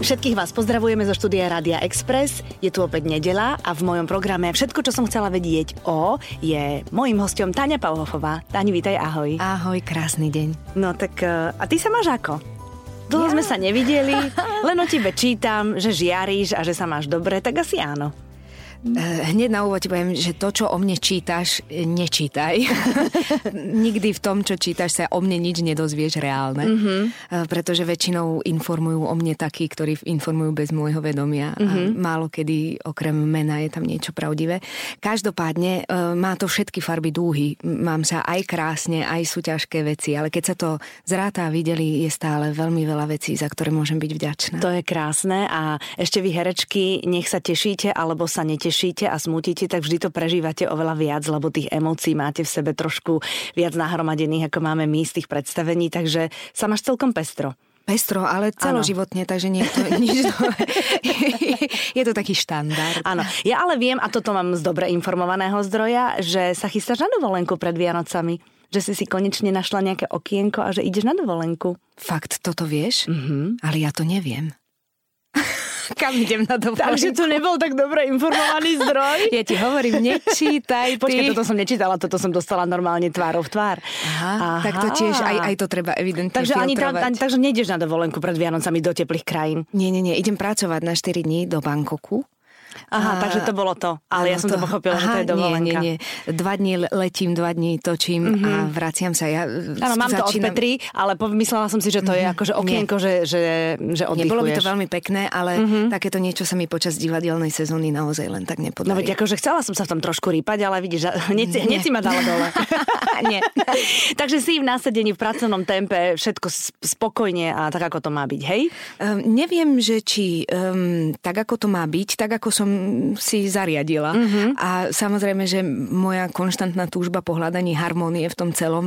Všetkých vás pozdravujeme zo štúdia Rádia Express. Je tu opäť nedela a v mojom programe Všetko, čo som chcela vedieť o, je mojim hostom Tania Pauhofová. Tani, vítaj, ahoj. Ahoj, krásny deň. No tak, e, a ty sa máš ako? Dlho ja. sme sa nevideli, len o tebe čítam, že žiaríš a že sa máš dobre, tak asi áno. Eh, hneď na úvod poviem, že to, čo o mne čítaš, nečítaj. Nikdy v tom, čo čítaš, sa o mne nič nedozvieš reálne. Mm-hmm. Pretože väčšinou informujú o mne takí, ktorí informujú bez môjho vedomia. Mm-hmm. A mhm. málo kedy okrem mena je tam niečo pravdivé. Každopádne eh, má to všetky farby dúhy. Mám sa aj krásne, aj sú ťažké veci, ale keď sa to zráta a videli, je stále veľmi veľa vecí, za ktoré môžem byť vďačná. To je krásne a ešte vy herečky, nech sa tešíte alebo sa netešíte tešíte a smutíte, tak vždy to prežívate oveľa viac, lebo tých emócií máte v sebe trošku viac nahromadených, ako máme my z tých predstavení, takže sa máš celkom pestro. Pestro, ale celoživotne, ano. takže nie je to nič. je to taký štandard. Áno, ja ale viem, a toto mám z dobre informovaného zdroja, že sa chystáš na dovolenku pred Vianocami že si si konečne našla nejaké okienko a že ideš na dovolenku. Fakt, toto vieš? Mm-hmm. Ale ja to neviem. Kam idem na dovolenku? Takže to nebol tak dobre informovaný zdroj. Ja ti hovorím, nečítaj ty. Počkaj, toto som nečítala, toto som dostala normálne tvárov v tvár. Aha, Aha. tak to tiež, aj, aj to treba evidentne takže ani tam, ani, takže nejdeš na dovolenku pred Vianocami do teplých krajín. Nie, nie, nie, idem pracovať na 4 dní do Bankoku Aha, a, takže to bolo to. Ale ja som to, to pochopila, aha, že to je dovolenka. Nie, nie, nie. Dva dní letím, dva dní točím mm-hmm. a mhm. vraciam sa. Ja Áno, mám začínam... to od Petri, ale myslela som si, že to je mm-hmm. akože okienko, že, že, že oddychuješ. Nebolo by to veľmi pekné, ale mm-hmm. takéto niečo sa mi počas divadelnej sezóny naozaj len tak nepodarí. No veď akože chcela som sa v tom trošku rýpať, ale vidíš, hneď, hneď si ma dala dole. nie. takže si v násadení v pracovnom tempe všetko spokojne a tak, ako to má byť, hej? Um, neviem, že či um, tak, ako to má byť, tak, ako som si zariadila. Mm-hmm. A samozrejme, že moja konštantná túžba po hľadaní harmonie v tom celom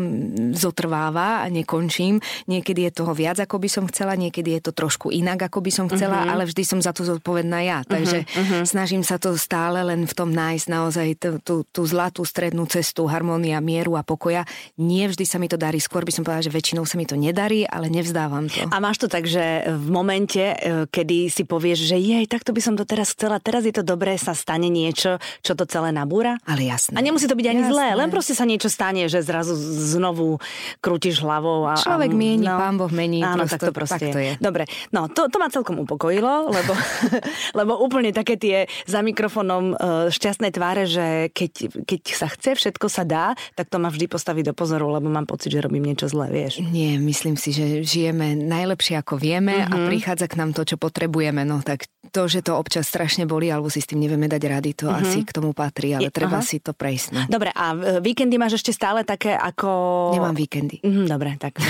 zotrváva a nekončím. Niekedy je toho viac, ako by som chcela, niekedy je to trošku inak, ako by som chcela, mm-hmm. ale vždy som za to zodpovedná ja. Takže mm-hmm. snažím sa to stále len v tom nájsť naozaj tú, tú, tú zlatú strednú cestu harmonia, mieru a pokoja. Nie vždy sa mi to darí. Skôr by som povedala, že väčšinou sa mi to nedarí, ale nevzdávam to. A máš to tak, že v momente, e, kedy si povieš, že jej, takto by som to teraz chcela, teraz je to dobré, sa stane niečo, čo to celé nabúra? Ale jasné. A nemusí to byť ani jasné. zlé, len proste sa niečo stane, že zrazu znovu krútiš hlavou. A, Človek mieni, no, pán Boh mení. Áno, prosto, tak to proste tak to je. Dobre, no to, to ma celkom upokojilo, lebo, lebo úplne také tie za mikrofónom uh, šťastné tváre, že keď, keď sa chce, všetko sa dá, tak to ma vždy postaví do pozoru, lebo mám pocit, že robím niečo zlé, vieš. Nie, myslím si, že žijeme najlepšie ako vieme mm-hmm. a mhm. prichádza k nám to, čo potrebujeme. No tak to, že to občas strašne boli, alebo si s tým nevieme dať rady, to mm-hmm. asi k tomu patrí, ale Je, treba aha. si to prejsť. No. Dobre, a víkendy máš ešte stále také ako... Nemám víkendy. Mm, dobre, tak.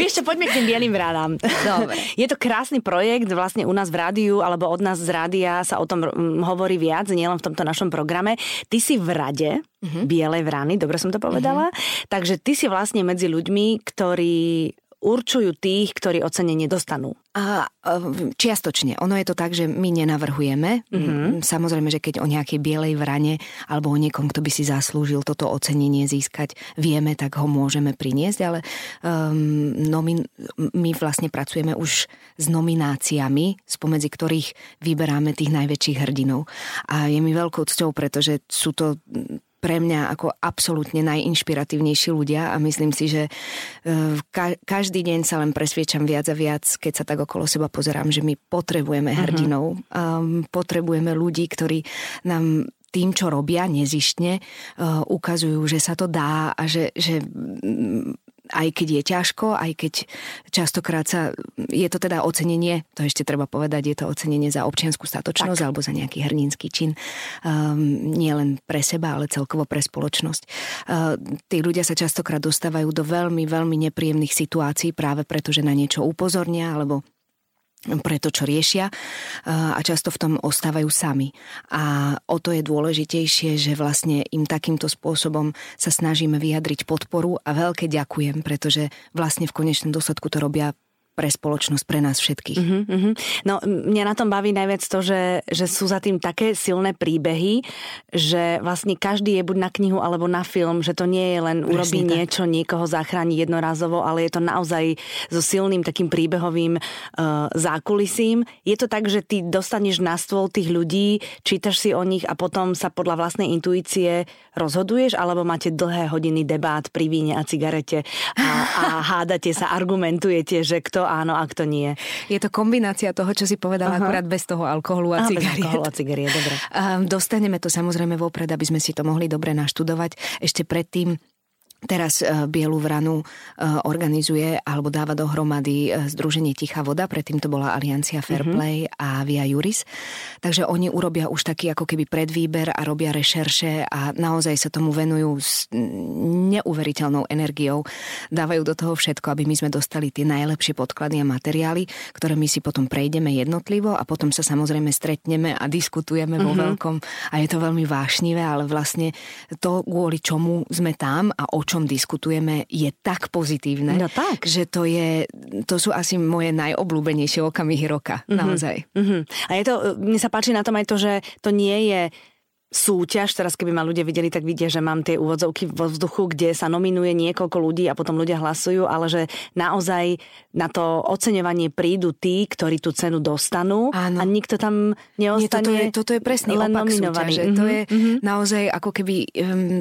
Vieš čo, poďme k tým bielým. Dobre. Je to krásny projekt, vlastne u nás v rádiu, alebo od nás z rádia sa o tom hovorí viac, nielen v tomto našom programe. Ty si v rade uh-huh. Bielej vrany, dobre som to povedala. Uh-huh. Takže ty si vlastne medzi ľuďmi, ktorí určujú tých, ktorí ocenenie dostanú? A, čiastočne. Ono je to tak, že my nenavrhujeme. Mm-hmm. Samozrejme, že keď o nejakej bielej vrane alebo o niekom, kto by si zaslúžil toto ocenenie získať, vieme, tak ho môžeme priniesť, ale um, nomin- my vlastne pracujeme už s nomináciami, spomedzi ktorých vyberáme tých najväčších hrdinov. A je mi veľkou cťou, pretože sú to pre mňa ako absolútne najinšpiratívnejší ľudia a myslím si, že e, každý deň sa len presviečam viac a viac, keď sa tak okolo seba pozerám, že my potrebujeme mhm. hrdinov, uh-huh. potrebujeme ľudí, ktorí nám tým, čo robia nezištne, uh, ukazujú, že sa to dá a že, že aj keď je ťažko, aj keď častokrát sa, je to teda ocenenie, to ešte treba povedať, je to ocenenie za občianskú statočnosť tak. alebo za nejaký hrdinský čin, um, nie len pre seba, ale celkovo pre spoločnosť. Uh, tí ľudia sa častokrát dostávajú do veľmi, veľmi nepríjemných situácií práve preto, že na niečo upozornia alebo pre to, čo riešia a často v tom ostávajú sami. A o to je dôležitejšie, že vlastne im takýmto spôsobom sa snažíme vyjadriť podporu a veľké ďakujem, pretože vlastne v konečnom dôsledku to robia pre spoločnosť, pre nás všetkých. Uh-huh, uh-huh. No mňa na tom baví najviac to, že, že sú za tým také silné príbehy, že vlastne každý je buď na knihu alebo na film, že to nie je len urobí niečo, niekoho zachráni jednorazovo, ale je to naozaj so silným takým príbehovým uh, zákulisím. Je to tak, že ty dostaneš na stôl tých ľudí, čítaš si o nich a potom sa podľa vlastnej intuície rozhoduješ, alebo máte dlhé hodiny debát pri víne a cigarete a, a hádate sa, argumentujete, že kto áno a kto nie. Je to kombinácia toho, čo si povedala, uh-huh. akurát bez toho alkoholu a, a cigariet. Bez alkoholu a cigariet, dobre. Dostaneme to samozrejme vopred, aby sme si to mohli dobre naštudovať. Ešte predtým Teraz e, Bielu vranu e, organizuje alebo dáva dohromady e, Združenie Tichá voda, predtým to bola Aliancia Fairplay mm-hmm. a Via Juris. Takže oni urobia už taký ako keby predvýber a robia rešerše a naozaj sa tomu venujú s neuveriteľnou energiou. Dávajú do toho všetko, aby my sme dostali tie najlepšie podklady a materiály, ktoré my si potom prejdeme jednotlivo a potom sa samozrejme stretneme a diskutujeme mm-hmm. vo mhm. veľkom. A je to veľmi vášnivé, ale vlastne to, kvôli čomu sme tam a o čom diskutujeme, je tak pozitívne, no tak. že to, je, to sú asi moje najobľúbenejšie okamihy roka. Mm-hmm. Naozaj. Mm-hmm. A je to, mne sa páči na tom aj to, že to nie je súťaž, teraz keby ma ľudia videli, tak vidia, že mám tie úvodzovky vo vzduchu, kde sa nominuje niekoľko ľudí a potom ľudia hlasujú, ale že naozaj na to oceňovanie prídu tí, ktorí tú cenu dostanú Áno. a nikto tam neostane Nie, toto, je, toto je presný len opak nominovaný. súťaže. Mm-hmm. To je mm-hmm. naozaj ako keby, um,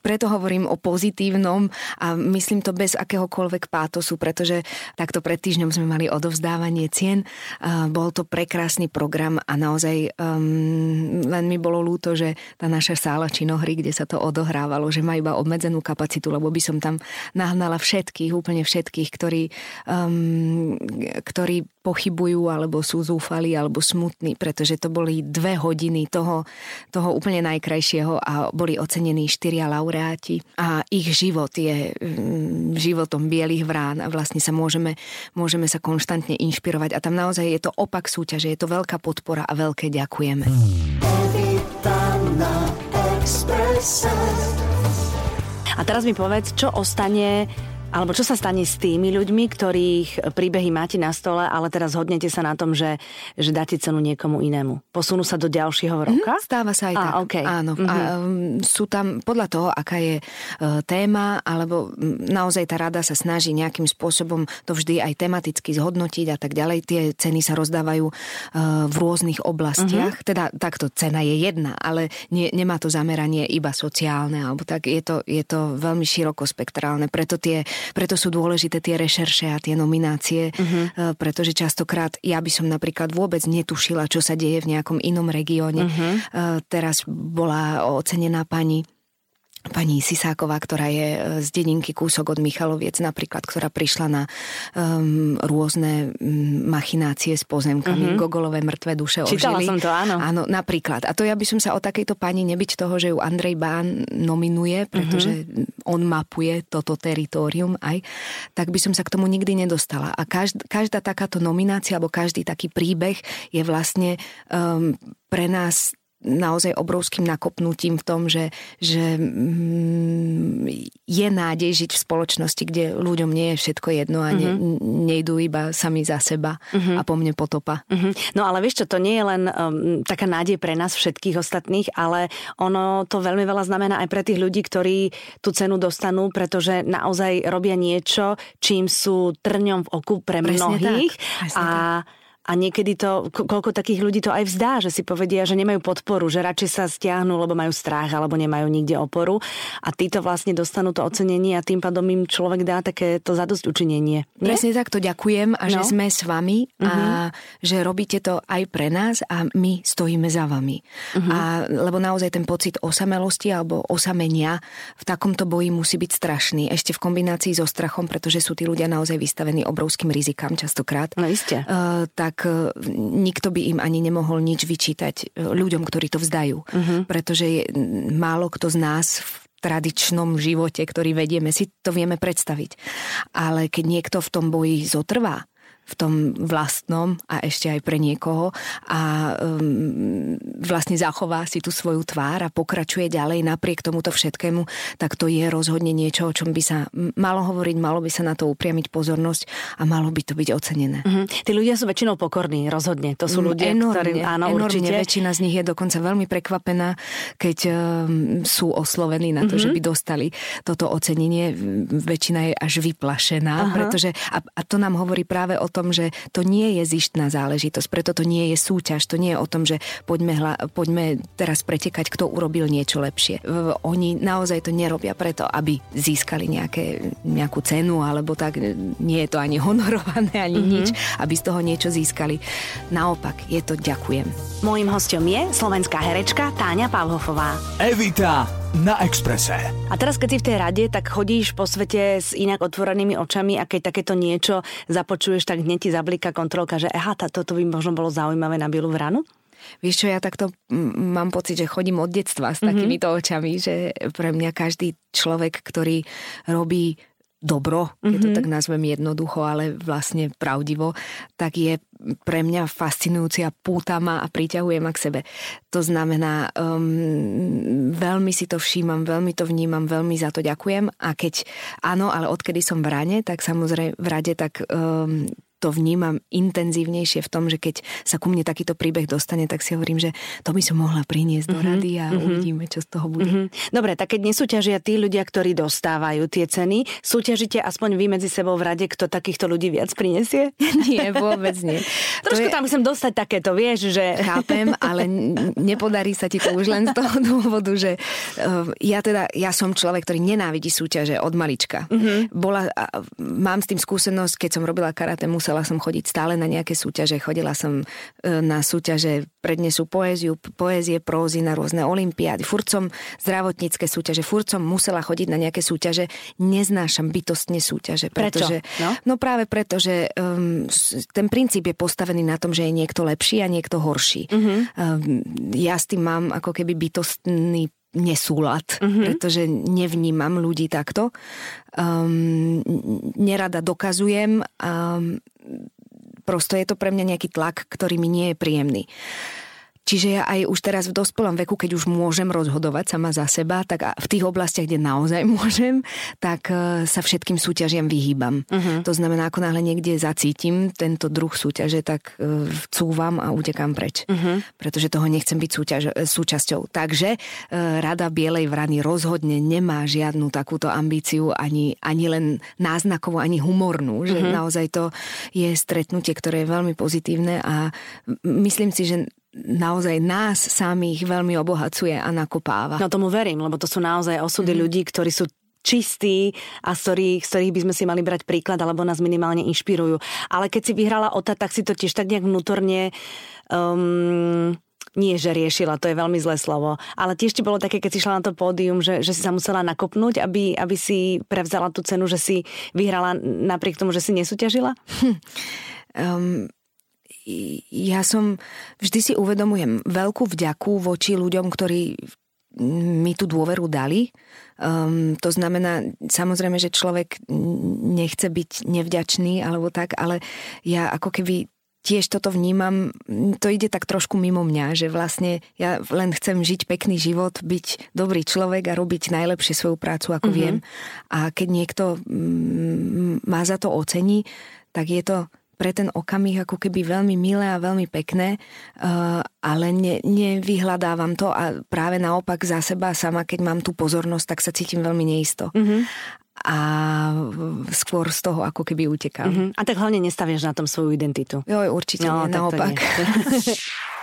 preto hovorím o pozitívnom a myslím to bez akéhokoľvek pátosu, pretože takto pred týždňom sme mali odovzdávanie cien. Uh, bol to prekrásny program a naozaj um, len mi bolo ľúto to, že tá naša sála činohry, kde sa to odohrávalo, že má iba obmedzenú kapacitu, lebo by som tam nahnala všetkých, úplne všetkých, ktorí, um, ktorí pochybujú, alebo sú zúfali, alebo smutní, pretože to boli dve hodiny toho, toho úplne najkrajšieho a boli ocenení štyria laureáti. A ich život je um, životom bielých vrán a vlastne sa môžeme, môžeme sa konštantne inšpirovať. A tam naozaj je to opak súťaže, je to veľká podpora a veľké ďakujeme. A teraz mi povedz, čo ostane alebo čo sa stane s tými ľuďmi, ktorých príbehy máte na stole, ale teraz hodnete sa na tom, že, že dáte cenu niekomu inému? Posunú sa do ďalšieho mhm, roka? Mm, stáva sa aj a, tak. Okay. Áno. Mm-hmm. A, um, sú tam podľa toho, aká je uh, téma, alebo naozaj tá rada sa snaží nejakým spôsobom to vždy aj tematicky zhodnotiť a tak ďalej. Tie ceny sa rozdávajú uh, v rôznych oblastiach. Mm-hmm. Teda takto cena je jedna, ale nie, nemá to zameranie iba sociálne, alebo tak je to, je to veľmi širokospektrálne. Preto tie preto sú dôležité tie rešerše a tie nominácie, uh-huh. pretože častokrát ja by som napríklad vôbec netušila, čo sa deje v nejakom inom regióne. Uh-huh. Teraz bola ocenená pani pani Sisáková, ktorá je e, z dedinky kúsok od Michaloviec napríklad, ktorá prišla na um, rôzne um, machinácie s pozemkami, mm-hmm. gogolové mŕtve duše Čítala ožili. som to, áno. Áno, napríklad. A to ja by som sa o takejto pani nebyť toho, že ju Andrej Bán nominuje, pretože mm-hmm. on mapuje toto teritorium aj, tak by som sa k tomu nikdy nedostala. A každá, každá takáto nominácia alebo každý taký príbeh je vlastne um, pre nás naozaj obrovským nakopnutím v tom, že, že mm, je nádej žiť v spoločnosti, kde ľuďom nie je všetko jedno a ne, mm-hmm. nejdú iba sami za seba mm-hmm. a po mne potopa. Mm-hmm. No ale vieš čo, to nie je len um, taká nádej pre nás všetkých ostatných, ale ono to veľmi veľa znamená aj pre tých ľudí, ktorí tú cenu dostanú, pretože naozaj robia niečo, čím sú trňom v oku pre Presne mnohých. Tak. a tak a niekedy to, koľko takých ľudí to aj vzdá, že si povedia, že nemajú podporu, že radšej sa stiahnu, lebo majú strach alebo nemajú nikde oporu a títo vlastne dostanú to ocenenie a tým pádom im človek dá také to zadosť učinenie. Nie? Presne tak, to ďakujem a no. že sme s vami uh-huh. a mhm. že robíte to aj pre nás a my stojíme za vami. Uh-huh. A, lebo naozaj ten pocit osamelosti alebo osamenia v takomto boji musí byť strašný. Ešte v kombinácii so strachom, pretože sú tí ľudia naozaj vystavení obrovským rizikám častokrát. No iste. Uh, tak tak e, nikto by im ani nemohol nič vyčítať e, ľuďom, ktorí to vzdajú. Uh-huh. Pretože je, málo kto z nás v tradičnom živote, ktorý vedieme, si to vieme predstaviť. Ale keď niekto v tom boji zotrvá, v tom vlastnom a ešte aj pre niekoho a um, vlastne zachová si tú svoju tvár a pokračuje ďalej napriek tomuto všetkému, tak to je rozhodne niečo, o čom by sa malo hovoriť, malo by sa na to upriamiť pozornosť a malo by to byť ocenené. Mm-hmm. Tí ľudia sú väčšinou pokorní, rozhodne. To sú mm, ľudia, enormne, ktorí... Áno, enormne, určite. väčšina z nich je dokonca veľmi prekvapená, keď um, sú oslovení na to, mm-hmm. že by dostali toto ocenenie. Väčšina je až vyplašená, Aha. pretože a, a to nám hovorí práve o tom, že to nie je zištná záležitosť, preto to nie je súťaž, to nie je o tom, že poďme, hla, poďme teraz pretekať, kto urobil niečo lepšie. Oni naozaj to nerobia preto, aby získali nejaké, nejakú cenu, alebo tak nie je to ani honorované, ani mm-hmm. nič, aby z toho niečo získali. Naopak, je to ďakujem. Mojím hostom je slovenská herečka Táňa Pavhofová. Evita na Exprese. A teraz, keď si v tej rade, tak chodíš po svete s inak otvorenými očami a keď takéto niečo započuješ, tak hneď ti zablíka kontrolka, že aha, toto by možno bolo zaujímavé na Bielu vranu? Vieš čo, ja takto mám pocit, že chodím od detstva s takýmito mm-hmm. očami, že pre mňa každý človek, ktorý robí dobro, mm-hmm. keď to mhm. tak nazvem jednoducho, ale vlastne pravdivo, tak je pre mňa fascinujúci a púta ma a priťahuje ma k sebe. To znamená, um, veľmi si to všímam, veľmi to vnímam, veľmi za to ďakujem a keď áno, ale odkedy som v rane, tak samozrejme v rade, tak um, to vnímam intenzívnejšie v tom, že keď sa ku mne takýto príbeh dostane, tak si hovorím, že to by som mohla priniesť mm-hmm. do mhm, rady a mm-hmm. uvidíme, čo z toho bude. Mm-hmm. Dobre, tak keď nesúťažia tí ľudia, ktorí dostávajú tie ceny, súťažite aspoň vy medzi sebou v rade, kto takýchto ľudí viac prinesie? nie, vôbec nie. Trošku je... tam chcem dostať takéto, vieš, že... Chápem, ale nepodarí sa ti to už len z toho dôvodu, že uh, ja teda, ja som človek, ktorý nenávidí súťaže od malička. Mm-hmm. Bola, uh, mám s tým skúsenosť, keď som robila karate, musela som chodiť stále na nejaké súťaže. Chodila som e, na súťaže prednesu poéziu, poézie, prózy, na rôzne olimpiády. Furt som zdravotnícke súťaže, furt som musela chodiť na nejaké súťaže. Neznášam bytostne súťaže. Pretože, Prečo? No? no práve preto, že um, ten princíp je postavený na tom, že je niekto lepší a niekto horší. Um, ja s tým mám ako keby bytostný nesúlad, mm-hmm. pretože nevnímam ľudí takto. Um, nerada dokazujem. Um, prosto je to pre mňa nejaký tlak, ktorý mi nie je príjemný. Čiže ja aj už teraz v dospelom veku, keď už môžem rozhodovať sama za seba, tak v tých oblastiach, kde naozaj môžem, tak e, sa všetkým súťažiam vyhýbam. Uh-huh. To znamená, ako náhle niekde zacítim tento druh súťaže, tak e, cúvam a utekám preč. Uh-huh. Pretože toho nechcem byť súťaž, e, súčasťou. Takže Rada Bielej vrany rozhodne nemá žiadnu takúto ambíciu, ani, ani len náznakovú, ani humornú. Že uh-huh. naozaj to je stretnutie, ktoré je veľmi pozitívne a myslím si, že naozaj nás samých veľmi obohacuje a nakopáva. No tomu verím, lebo to sú naozaj osudy mm-hmm. ľudí, ktorí sú čistí a z ktorých, z ktorých by sme si mali brať príklad alebo nás minimálne inšpirujú. Ale keď si vyhrala OTA, tak si to tiež tak nejak vnútorne um, nie, že riešila, to je veľmi zlé slovo, ale tiež ti bolo také, keď si šla na to pódium, že, že si sa musela nakopnúť, aby, aby si prevzala tú cenu, že si vyhrala napriek tomu, že si nesúťažila? Um, ja som, vždy si uvedomujem veľkú vďaku voči ľuďom, ktorí mi tú dôveru dali. Um, to znamená, samozrejme, že človek nechce byť nevďačný alebo tak, ale ja ako keby tiež toto vnímam, to ide tak trošku mimo mňa, že vlastne ja len chcem žiť pekný život, byť dobrý človek a robiť najlepšie svoju prácu, ako mm-hmm. viem. A keď niekto mm, má za to ocení, tak je to pre ten okamih ako keby veľmi milé a veľmi pekné, uh, ale ne, nevyhľadávam to a práve naopak za seba sama, keď mám tú pozornosť, tak sa cítim veľmi neisto. Mm-hmm. A skôr z toho ako keby utekám. Mm-hmm. A tak hlavne nestaviaš na tom svoju identitu. Jo, určite no, nie, naopak.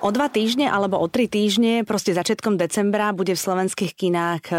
o dva týždne alebo o tri týždne, proste začiatkom decembra, bude v slovenských kinách e,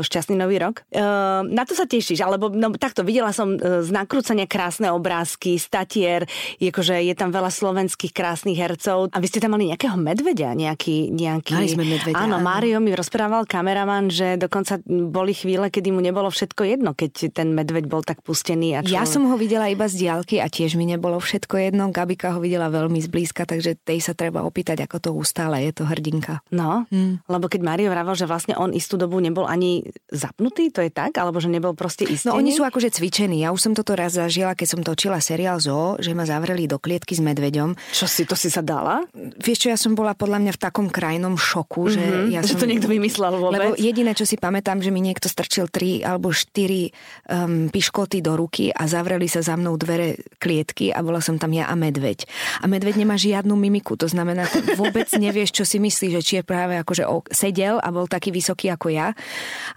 Šťastný nový rok. E, na to sa tešíš, alebo no, takto videla som e, z nakrúcania krásne obrázky, statier, akože je tam veľa slovenských krásnych hercov. A vy ste tam mali nejakého medvedia, nejaký... nejaký... Mali sme medvedia. Áno, Mário mi rozprával kameraman, že dokonca boli chvíle, kedy mu nebolo všetko jedno, keď ten medveď bol tak pustený. A čo... Ja som ho videla iba z diálky a tiež mi nebolo všetko jedno. Gabika ho videla veľmi zblízka, takže tej sa treba opýtať ako to ustále je to hrdinka. No, hmm. lebo keď Mario vravel, že vlastne on istú dobu nebol ani zapnutý, to je tak? Alebo že nebol proste istý? No oni sú akože cvičení. Ja už som toto raz zažila, keď som točila seriál Zo, že ma zavreli do klietky s medveďom. Čo si, to si sa dala? Vieš čo, ja som bola podľa mňa v takom krajnom šoku, mm-hmm. že mhm. ja že som... to niekto vymyslel vôbec? Lebo jediné, čo si pamätám, že mi niekto strčil tri alebo štyri um, piškoty do ruky a zavreli sa za mnou dvere klietky a bola som tam ja a medveď. A medveď nemá žiadnu mimiku, to znamená, vôbec nevieš, čo si myslí, že či je práve akože sedel a bol taký vysoký ako ja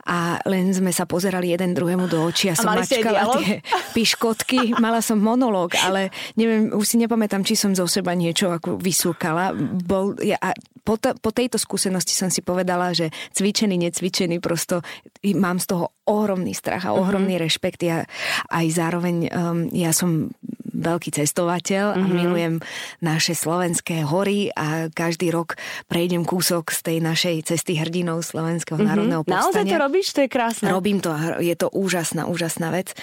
a len sme sa pozerali jeden druhému do očí a, a som mačkala tie piškotky, mala som monológ, ale neviem, už si nepamätám, či som zo seba niečo ako vysúkala. Bol, ja, a po, to, po tejto skúsenosti som si povedala, že cvičený, necvičený, prosto mám z toho ohromný strach a ohromný mm-hmm. rešpekt. Ja aj zároveň um, ja som veľký cestovateľ mm-hmm. a milujem naše slovenské hory a každý rok prejdem kúsok z tej našej cesty hrdinov Slovenského mm-hmm. národného povstania. Naozaj to robíš? To je krásne. Robím to a je to úžasná, úžasná vec.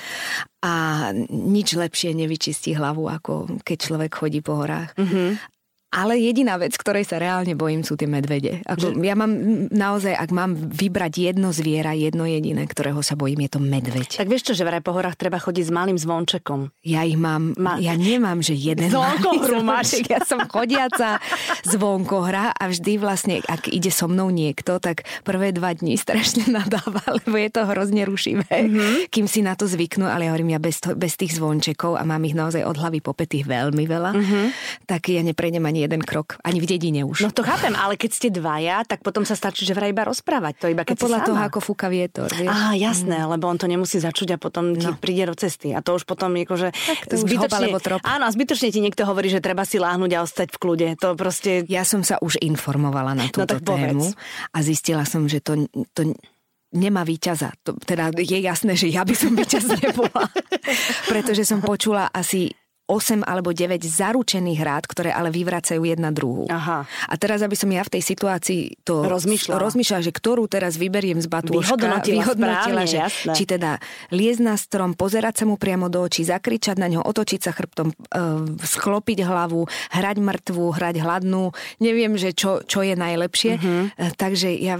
A nič lepšie nevyčistí hlavu, ako keď človek chodí po horách. Mm-hmm. Ale jediná vec, ktorej sa reálne bojím, sú tie medvede. Ako, ja mám naozaj, ak mám vybrať jedno zviera, jedno jediné, ktorého sa bojím, je to medveď. Tak vieš čo, že vraj po horách treba chodiť s malým zvončekom. Ja ich mám, Ma... ja nemám, že jeden Zvonkohru máš. Ja som chodiaca zvonkohra a vždy vlastne, ak ide so mnou niekto, tak prvé dva dní strašne nadáva, lebo je to hrozne rušivé, mm-hmm. kým si na to zvyknú, ale ja hovorím, ja bez, to, bez tých zvončekov a mám ich naozaj od hlavy popetých veľmi veľa, mm-hmm. tak ja neprejdem ani jeden krok, ani v dedine už. No to chápem, ale keď ste dvaja, tak potom sa stačí, že vraj iba rozprávať. To iba keď no podľa toho, ako fúka vietor. Vieš? Á, jasné, mm. lebo on to nemusí začuť a potom ti no. príde do cesty. A to už potom akože to zbytočne, trop. Áno, zbytočne ti niekto hovorí, že treba si láhnuť a ostať v kľude. To proste... Ja som sa už informovala na no túto no, tému a zistila som, že to, to nemá víťaza. To, teda je jasné, že ja by som víťaz nebola. Pretože som počula asi 8 alebo 9 zaručených rád, ktoré ale vyvracajú jedna druhú. Aha. A teraz, aby som ja v tej situácii to rozmýšľala, rozmýšľala že ktorú teraz vyberiem z batúška, vyhodnotila, vyhodnotila správne, že jasné. či teda liez na strom, pozerať sa mu priamo do očí, zakričať na ňo, otočiť sa chrbtom, e, sklopiť hlavu, hrať mŕtvu, hrať hladnú. Neviem, že čo, čo je najlepšie. Uh-huh. E, takže ja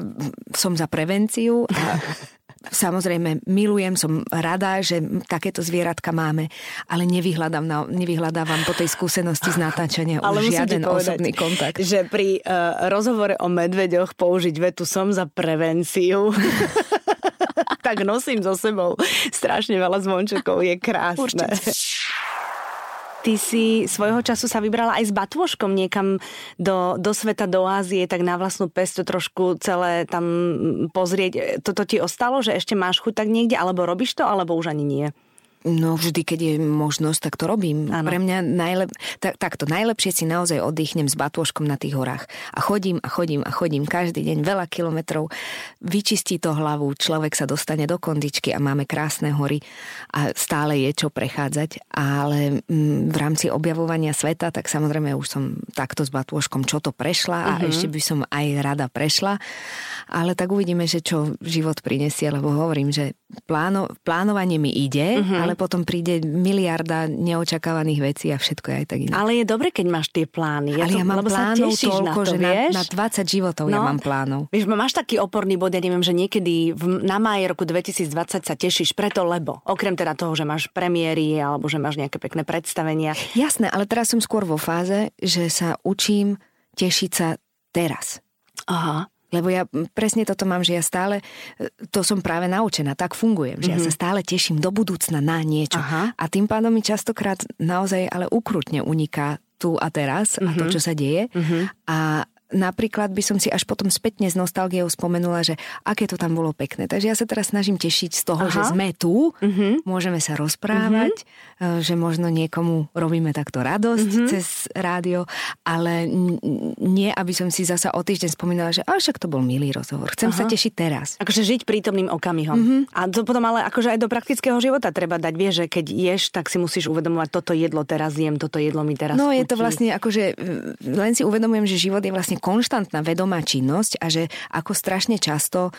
som za prevenciu a Samozrejme, milujem, som rada, že takéto zvieratka máme, ale nevyhľadám na, nevyhľadávam po tej skúsenosti z natáčania ale už žiaden povedať, osobný kontakt. Že pri uh, rozhovore o medveďoch použiť vetu som za prevenciu. tak nosím so sebou strašne veľa zvončekov, je krásne. Určite. Ty si svojho času sa vybrala aj s batôžkom niekam do, do sveta, do Ázie, tak na vlastnú pestu trošku celé tam pozrieť. Toto ti ostalo, že ešte máš chuť tak niekde, alebo robíš to, alebo už ani nie? No vždy, keď je možnosť, tak to robím. Ano. Pre mňa najlep... tak, takto najlepšie si naozaj oddychnem s batôžkom na tých horách. A chodím a chodím a chodím každý deň veľa kilometrov. Vyčistí to hlavu, človek sa dostane do kondičky a máme krásne hory a stále je čo prechádzať. Ale mm, v rámci objavovania sveta, tak samozrejme už som takto s batôžkom čo to prešla a uh-huh. ešte by som aj rada prešla. Ale tak uvidíme, že čo život prinesie, lebo hovorím, že pláno, plánovanie mi ide, uh-huh. ale ale potom príde miliarda neočakávaných vecí a všetko je aj tak iné. Ale je dobre, keď máš tie plány. Ja ale to, ja mám lebo plánov toľko, na to, že vieš? Na, na 20 životov no, ja mám plánov. Vieš, máš taký oporný bod, ja neviem, že niekedy v, na máji roku 2020 sa tešíš preto, lebo okrem teda toho, že máš premiéry alebo že máš nejaké pekné predstavenia. Jasné, ale teraz som skôr vo fáze, že sa učím tešiť sa teraz. Aha. Lebo ja presne toto mám, že ja stále, e, to som práve naučená, tak fungujem, že mm-hmm. ja sa mhm. stále teším do budúcna na niečo. Aha. A tým pádom mi častokrát naozaj ale ukrutne uniká tu a teraz mm-hmm. a to, mhm. čo sa deje. Mm-hmm. A napríklad by som si až potom spätne s nostalgiou spomenula, že aké to tam bolo pekné. Takže ja sa teraz snažím tešiť z toho, Aha. že sme tu, uh-huh. môžeme sa rozprávať, uh-huh. že možno niekomu robíme takto radosť uh-huh. cez rádio, ale nie, aby som si zasa o týždeň spomínala, že ale však to bol milý rozhovor. Chcem Aha. sa tešiť teraz. Akože žiť prítomným okamihom. Uh-huh. A to potom ale akože aj do praktického života treba dať. Vieš, že keď ješ, tak si musíš uvedomovať, toto jedlo teraz jem, toto jedlo mi teraz No chutí. je to vlastne akože, len si uvedomujem, že život je vlastne konštantná vedomá činnosť a že ako strašne často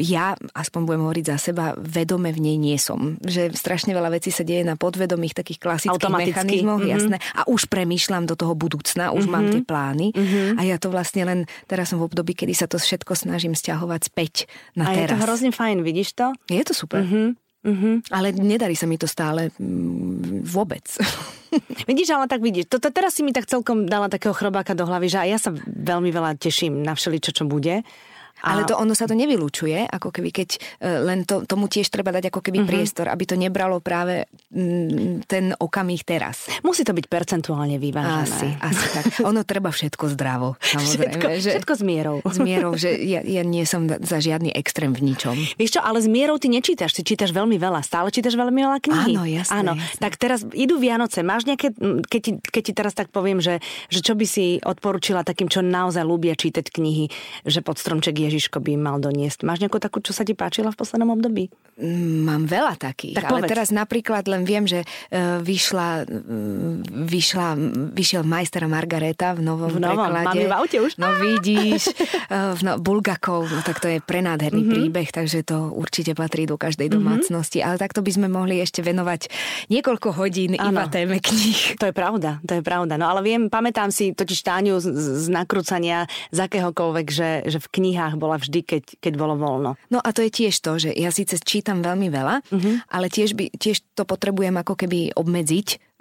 ja, aspoň budem hovoriť za seba, vedome v nej nie som. Že strašne veľa vecí sa deje na podvedomých takých klasických mechanizmoch, mm-hmm. jasné. A už premýšľam do toho budúcna, už mm-hmm. mám tie plány. Mm-hmm. A ja to vlastne len, teraz som v období, kedy sa to všetko snažím stiahovať späť na a teraz. je to hrozne fajn, vidíš to? Je to super. Mm-hmm. Mm-hmm. Ale nedarí sa mi to stále mm, vôbec. vidíš, ale tak vidíš, toto teraz si mi tak celkom dala takého chrobáka do hlavy, že aj ja sa veľmi veľa teším na všeličo, čo bude. A... Ale to ono sa to nevylučuje, ako keby keď e, len to, tomu tiež treba dať ako keby uh-huh. priestor, aby to nebralo práve mm, ten okamih teraz. Musí to byť percentuálne vyvážené. Asi, asi tak. Ono treba všetko zdravo. Samozrejme, všetko, že, všetko s mierou. S mierou, že ja, ja nie som za žiadny extrém v ničom. Vieš čo, ale s mierou ty nečítaš, ty čítaš veľmi veľa, stále čítaš veľmi veľa knihy. Áno, jasné. Áno, jasné. tak teraz idú Vianoce, máš nejaké, keď ti, keď ti teraz tak poviem, že, že čo by si odporúčila takým, čo naozaj ľúbia čítať knihy, že pod stromček Ježiško by mal do doniesť. Máš nejakú takú, čo sa ti páčila v poslednom období? Mm, mám veľa takých, tak ale povedz. teraz napríklad len viem, že uh, vyšla, uh, vyšla, vyšiel majstera Margareta v novom, v novom preklade. Mám v aute už? No vidíš, uh, no, Bulgakov, no tak to je prenádherný mm-hmm. príbeh, takže to určite patrí do každej mhm. domácnosti, mm-hmm. ale takto by sme mohli ešte venovať niekoľko hodín ano. iba téme kníh. To je pravda, to je pravda. No ale viem, pamätám si totiž Táňu z, z nakrúcania z akéhokoľvek, že, že v knihách bola vždy keď, keď bolo voľno. No a to je tiež to, že ja síce čítam veľmi veľa, uh-huh. ale tiež, by, tiež to potrebujem ako keby obmedziť,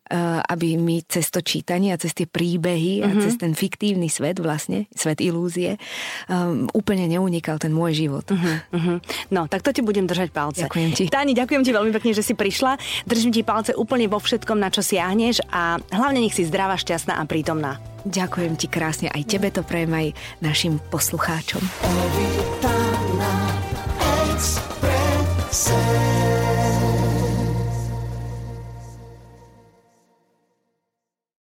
aby mi cez to čítanie a cez tie príbehy uh-huh. a mhm. cez ten fiktívny svet vlastne, svet ilúzie, um, úplne neunikal ten môj život. Uh-huh. No, tak to ti budem držať palce. Ďakujem ti. Táni, ďakujem ti veľmi pekne, že si prišla. Držím ti palce úplne vo všetkom, na čo siahneš a hlavne nech si zdravá, šťastná a prítomná. Ďakujem ti krásne, aj tebe to prejem, aj našim poslucháčom. Evita